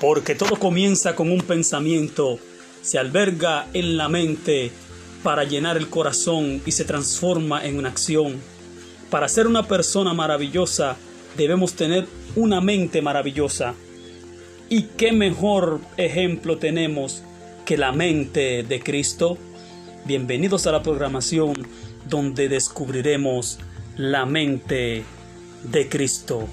porque todo comienza con un pensamiento, se alberga en la mente para llenar el corazón y se transforma en una acción. Para ser una persona maravillosa debemos tener una mente maravillosa. ¿Y qué mejor ejemplo tenemos que la mente de Cristo? Bienvenidos a la programación donde descubriremos la mente de Cristo.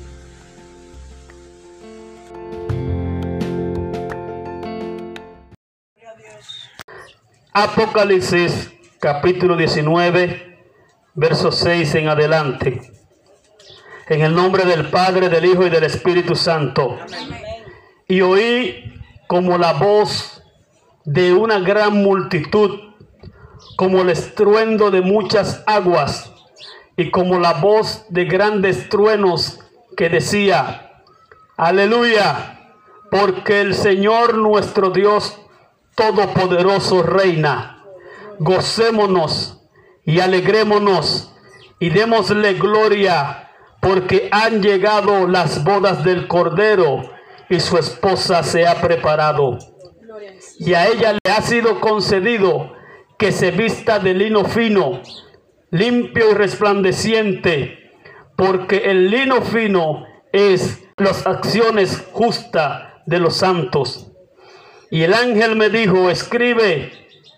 Apocalipsis capítulo 19, verso 6 en adelante. En el nombre del Padre, del Hijo y del Espíritu Santo. Y oí como la voz de una gran multitud, como el estruendo de muchas aguas y como la voz de grandes truenos que decía, aleluya, porque el Señor nuestro Dios Todopoderoso reina. Gocémonos y alegrémonos y démosle gloria porque han llegado las bodas del Cordero y su esposa se ha preparado. Y a ella le ha sido concedido que se vista de lino fino, limpio y resplandeciente, porque el lino fino es las acciones justas de los santos. Y el ángel me dijo, escribe,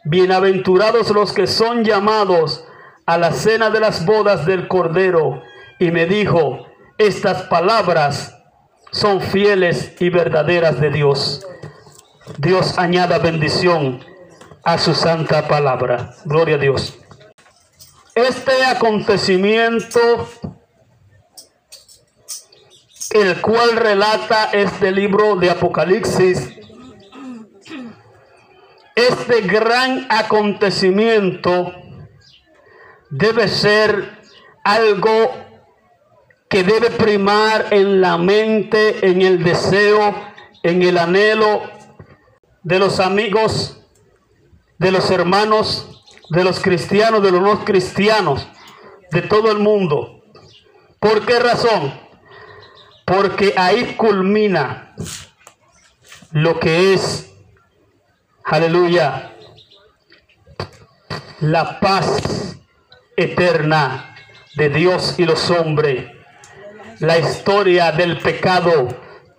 bienaventurados los que son llamados a la cena de las bodas del Cordero. Y me dijo, estas palabras son fieles y verdaderas de Dios. Dios añada bendición a su santa palabra. Gloria a Dios. Este acontecimiento, el cual relata este libro de Apocalipsis, este gran acontecimiento debe ser algo que debe primar en la mente, en el deseo, en el anhelo de los amigos, de los hermanos, de los cristianos, de los no cristianos, de todo el mundo. ¿Por qué razón? Porque ahí culmina lo que es, aleluya, la paz eterna de Dios y los hombres. La historia del pecado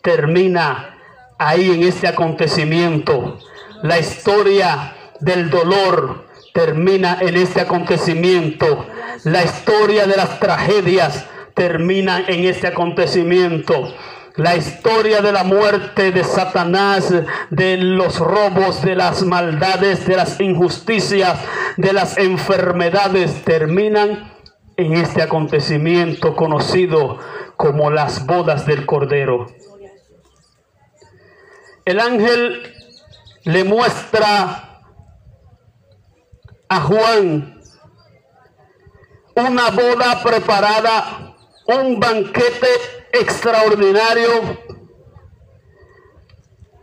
termina ahí en este acontecimiento. La historia del dolor termina en este acontecimiento. La historia de las tragedias termina en este acontecimiento. La historia de la muerte de Satanás, de los robos, de las maldades, de las injusticias, de las enfermedades, terminan en este acontecimiento conocido como las bodas del Cordero. El ángel le muestra a Juan una boda preparada, un banquete extraordinario.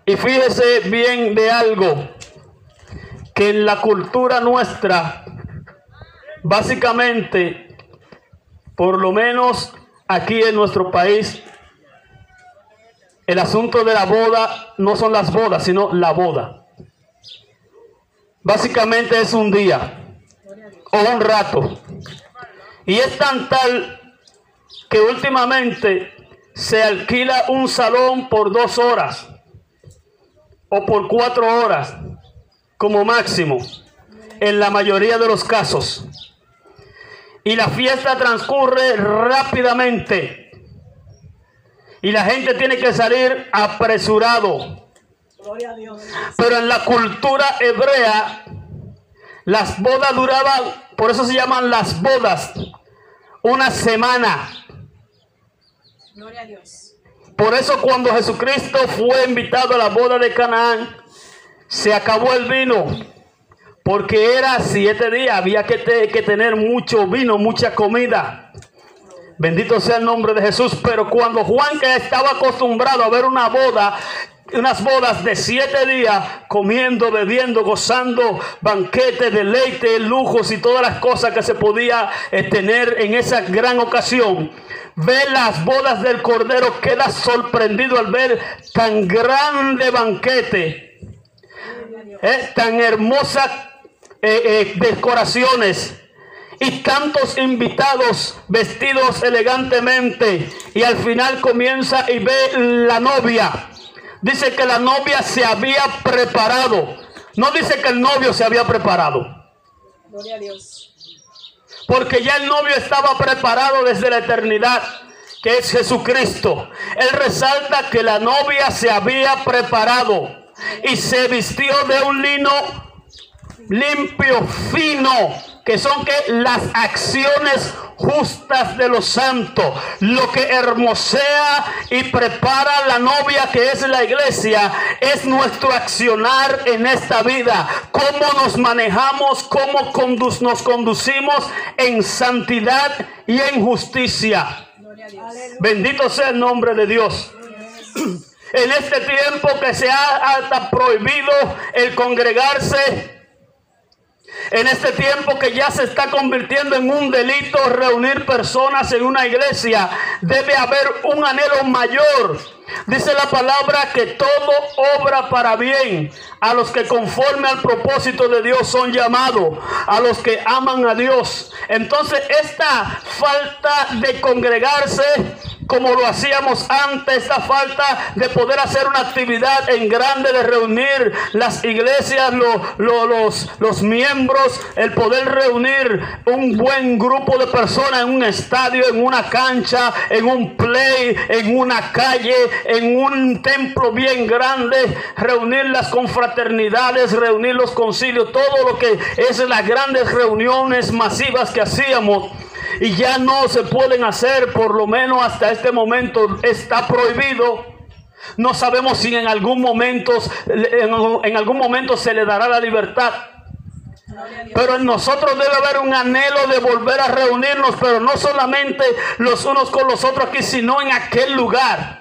Y fíjese bien de algo, que en la cultura nuestra, básicamente, por lo menos aquí en nuestro país, el asunto de la boda no son las bodas, sino la boda. Básicamente es un día o un rato. Y es tan tal que últimamente se alquila un salón por dos horas o por cuatro horas como máximo en la mayoría de los casos. Y la fiesta transcurre rápidamente. Y la gente tiene que salir apresurado. Pero en la cultura hebrea, las bodas duraban, por eso se llaman las bodas, una semana. Gloria a Dios. Por eso cuando Jesucristo fue invitado a la boda de Canaán, se acabó el vino. Porque era siete días, había que, que tener mucho vino, mucha comida. Bendito sea el nombre de Jesús. Pero cuando Juan, que estaba acostumbrado a ver una boda, unas bodas de siete días, comiendo, bebiendo, gozando, banquetes, deleite, lujos y todas las cosas que se podía eh, tener en esa gran ocasión. Ve las bodas del Cordero, queda sorprendido al ver tan grande banquete, eh, tan eh, eh, decoraciones y tantos invitados vestidos elegantemente. Y al final comienza y ve la novia. Dice que la novia se había preparado. No dice que el novio se había preparado. Gloria a Dios. Porque ya el novio estaba preparado desde la eternidad, que es Jesucristo. Él resalta que la novia se había preparado y se vistió de un lino limpio, fino, que son que las acciones justas de los santos, lo que hermosea y prepara la novia que es la iglesia, es nuestro accionar en esta vida, cómo nos manejamos, cómo condu nos conducimos en santidad y en justicia. Bendito sea el nombre de Dios. En este tiempo que se ha hasta prohibido el congregarse, en este tiempo que ya se está convirtiendo en un delito reunir personas en una iglesia, debe haber un anhelo mayor. Dice la palabra que todo obra para bien a los que conforme al propósito de Dios son llamados, a los que aman a Dios. Entonces esta falta de congregarse como lo hacíamos antes, esta falta de poder hacer una actividad en grande, de reunir las iglesias, lo- lo- los, los miembros, el poder reunir un buen grupo de personas en un estadio, en una cancha, en un play, en una calle, en un templo bien grande, reunir las confraternidades, reunir los concilios, todo lo que es las grandes reuniones masivas que hacíamos y ya no se pueden hacer, por lo menos hasta este momento está prohibido. No sabemos si en algún momento, en, algún momento se le dará la libertad. Pero en nosotros debe haber un anhelo de volver a reunirnos, pero no solamente los unos con los otros aquí, sino en aquel lugar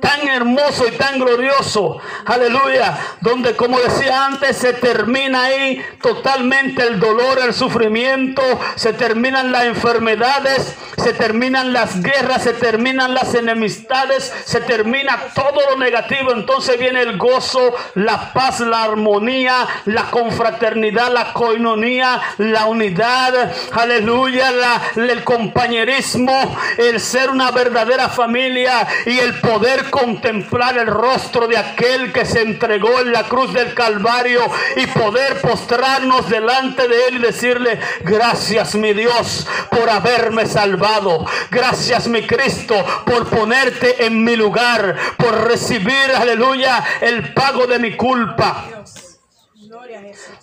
tan hermoso y tan glorioso, aleluya, donde como decía antes, se termina ahí totalmente el dolor, el sufrimiento, se terminan las enfermedades, se terminan las guerras, se terminan las enemistades, se termina todo lo negativo, entonces viene el gozo, la paz, la armonía, la confraternidad, la coinonía, la unidad, aleluya, el compañerismo, el ser una verdadera familia y el poder contemplar el rostro de aquel que se entregó en la cruz del Calvario y poder postrarnos delante de él y decirle, gracias mi Dios por haberme salvado, gracias mi Cristo por ponerte en mi lugar, por recibir, aleluya, el pago de mi culpa. Dios. Gloria a Jesús.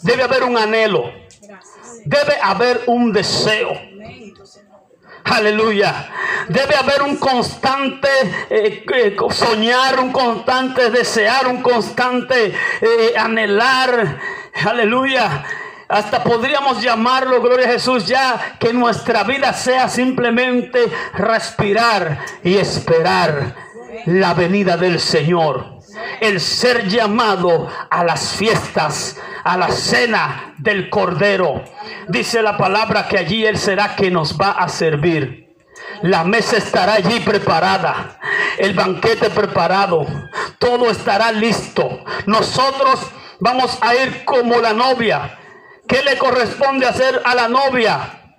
Debe haber un anhelo, debe haber un deseo. Aleluya. Debe haber un constante eh, eh, soñar, un constante desear, un constante eh, anhelar. Aleluya. Hasta podríamos llamarlo, gloria a Jesús, ya que nuestra vida sea simplemente respirar y esperar la venida del Señor. El ser llamado a las fiestas, a la cena del Cordero. Dice la palabra que allí Él será que nos va a servir. La mesa estará allí preparada, el banquete preparado, todo estará listo. Nosotros vamos a ir como la novia. ¿Qué le corresponde hacer a la novia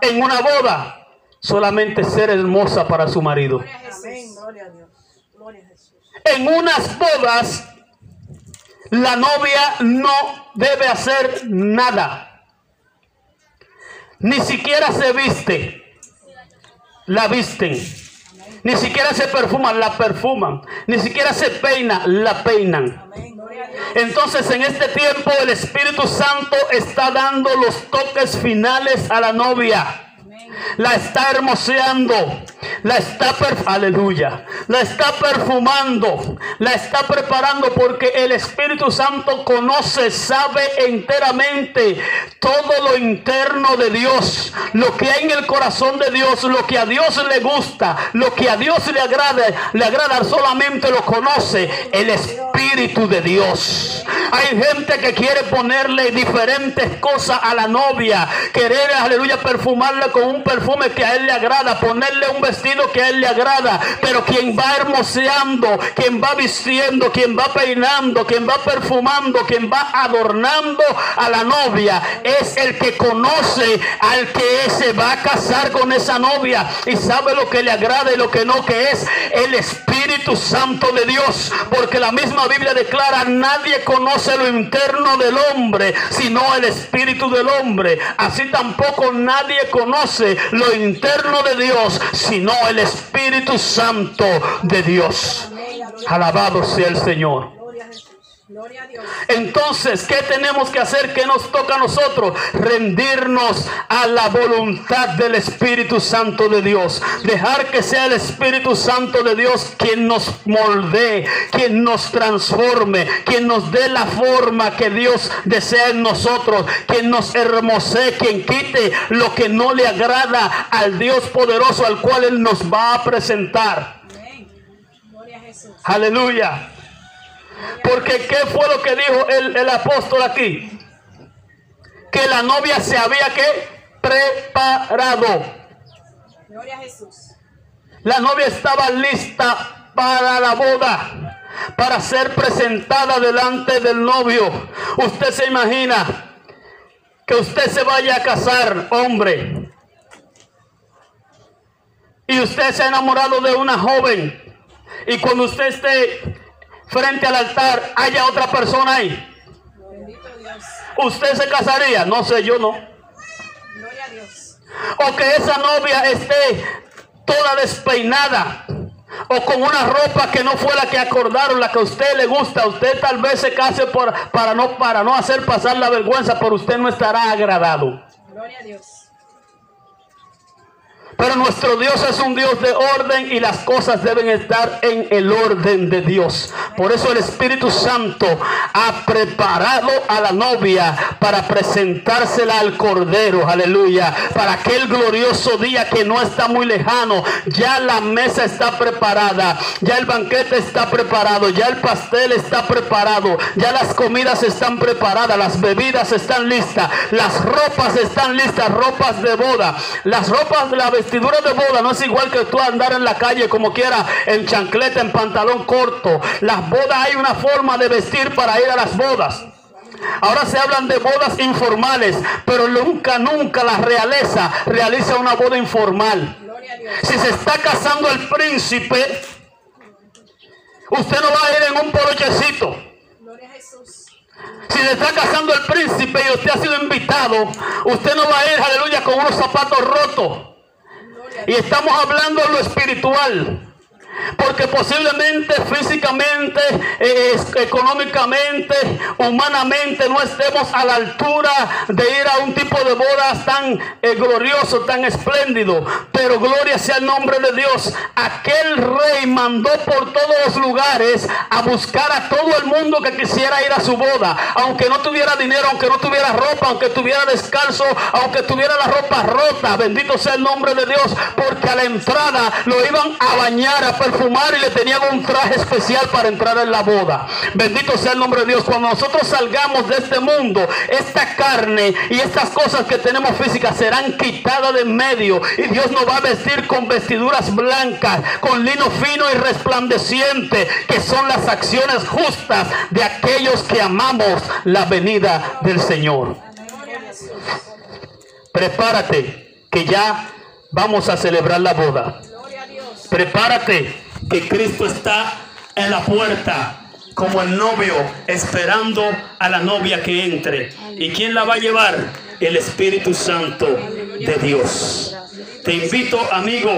en una boda? Solamente ser hermosa para su marido. Gloria a Jesús. Amén, gloria a Dios. Gloria a Jesús. En unas bodas, la novia no debe hacer nada. Ni siquiera se viste. La visten. Ni siquiera se perfuman, la perfuman. Ni siquiera se peina, la peinan. Entonces en este tiempo el Espíritu Santo está dando los toques finales a la novia. La está hermoseando. La está aleluya. la está perfumando, la está preparando porque el Espíritu Santo conoce, sabe enteramente todo lo interno de Dios, lo que hay en el corazón de Dios, lo que a Dios le gusta, lo que a Dios le agrada, le agrada solamente lo conoce el Espíritu de Dios. Hay gente que quiere ponerle diferentes cosas a la novia, querer, aleluya, perfumarla con un perfume que a él le agrada, ponerle un vestido que a él le agrada, pero quien va hermoseando, quien va vistiendo, quien va peinando, quien va perfumando, quien va adornando a la novia, es el que conoce al que se va a casar con esa novia y sabe lo que le agrada y lo que no, que es el Espíritu Santo de Dios, porque la misma Biblia declara, nadie conoce lo interno del hombre, sino el Espíritu del hombre. Así tampoco nadie conoce lo interno de Dios, sino el Espíritu Santo de Dios. Alabado sea el Señor. Gloria a Dios. Entonces, ¿qué tenemos que hacer? ¿Qué nos toca a nosotros? Rendirnos a la voluntad del Espíritu Santo de Dios. Dejar que sea el Espíritu Santo de Dios quien nos moldee, quien nos transforme, quien nos dé la forma que Dios desea en nosotros, quien nos hermosee, quien quite lo que no le agrada al Dios poderoso al cual Él nos va a presentar. Amén. Gloria a Jesús. Aleluya. Porque ¿qué fue lo que dijo el, el apóstol aquí? Que la novia se había que preparado. Gloria a Jesús. La novia estaba lista para la boda, para ser presentada delante del novio. Usted se imagina que usted se vaya a casar, hombre, y usted se ha enamorado de una joven, y cuando usted esté frente al altar, haya otra persona ahí. ¿Usted se casaría? No sé, yo no. Gloria a Dios. o que esa novia esté toda despeinada o con una ropa que no fue la que acordaron, la que a usted le gusta, usted tal vez se case por, para, no, para no hacer pasar la vergüenza, pero usted no estará agradado. Gloria a Dios. Pero nuestro Dios es un Dios de orden y las cosas deben estar en el orden de Dios. Por eso el Espíritu Santo ha preparado a la novia para presentársela al Cordero. Aleluya. Para aquel glorioso día que no está muy lejano. Ya la mesa está preparada. Ya el banquete está preparado. Ya el pastel está preparado. Ya las comidas están preparadas. Las bebidas están listas. Las ropas están listas. Ropas de boda. Las ropas de la vestidura de boda no es igual que tú andar en la calle como quiera, en chancleta, en pantalón corto. Las bodas hay una forma de vestir para ir a las bodas. Ahora se hablan de bodas informales, pero nunca, nunca la realeza realiza una boda informal. Si se está casando el príncipe, usted no va a ir en un polochecito. Si se está casando el príncipe y usted ha sido invitado, usted no va a ir, aleluya, con unos zapatos rotos. Y estamos hablando de lo espiritual. Porque posiblemente físicamente, económicamente, humanamente no estemos a la altura de ir a un tipo de bodas tan eh, glorioso, tan espléndido. Pero gloria sea el nombre de Dios. Aquel rey mandó por todos los lugares a buscar a todo el mundo que quisiera ir a su boda. Aunque no tuviera dinero, aunque no tuviera ropa, aunque estuviera descalzo, aunque tuviera la ropa rota. Bendito sea el nombre de Dios. Porque a la entrada lo iban a bañar, a perfumar y le tenían un traje especial para entrar en la boda. Bendito sea el nombre de Dios. Cuando nosotros salgamos de este mundo, esta carne y estas cosas que tenemos físicas serán quitadas de en medio. Y Dios nos va a vestir con vestiduras blancas, con lino fino y resplandeciente, que son las acciones justas de aquellos que amamos la venida del Señor. Prepárate, que ya vamos a celebrar la boda. Prepárate, que Cristo está en la puerta como el novio esperando a la novia que entre. ¿Y quién la va a llevar? El Espíritu Santo de Dios. Te invito, amigo,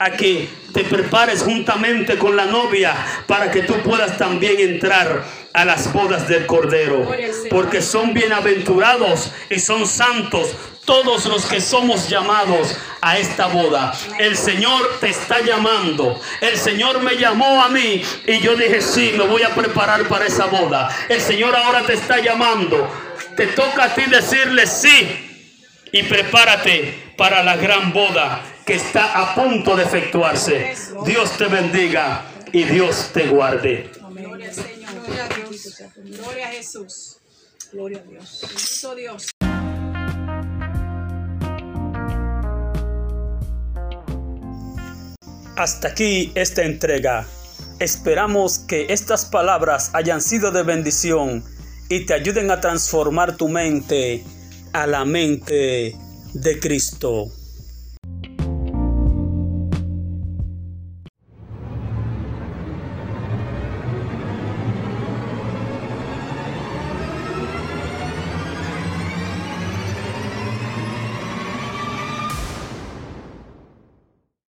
a que te prepares juntamente con la novia para que tú puedas también entrar a las bodas del Cordero. Porque son bienaventurados y son santos todos los que somos llamados a esta boda. El Señor te está llamando. El Señor me llamó a mí y yo dije, sí, me voy a preparar para esa boda. El Señor ahora te está llamando. Te toca a ti decirle sí y prepárate para la gran boda que está a punto de efectuarse. Dios te bendiga y Dios te guarde. Gloria al Señor. Gloria a Dios. Gloria a Jesús. Gloria a Dios. Dios. Hasta aquí esta entrega. Esperamos que estas palabras hayan sido de bendición y te ayuden a transformar tu mente a la mente de Cristo.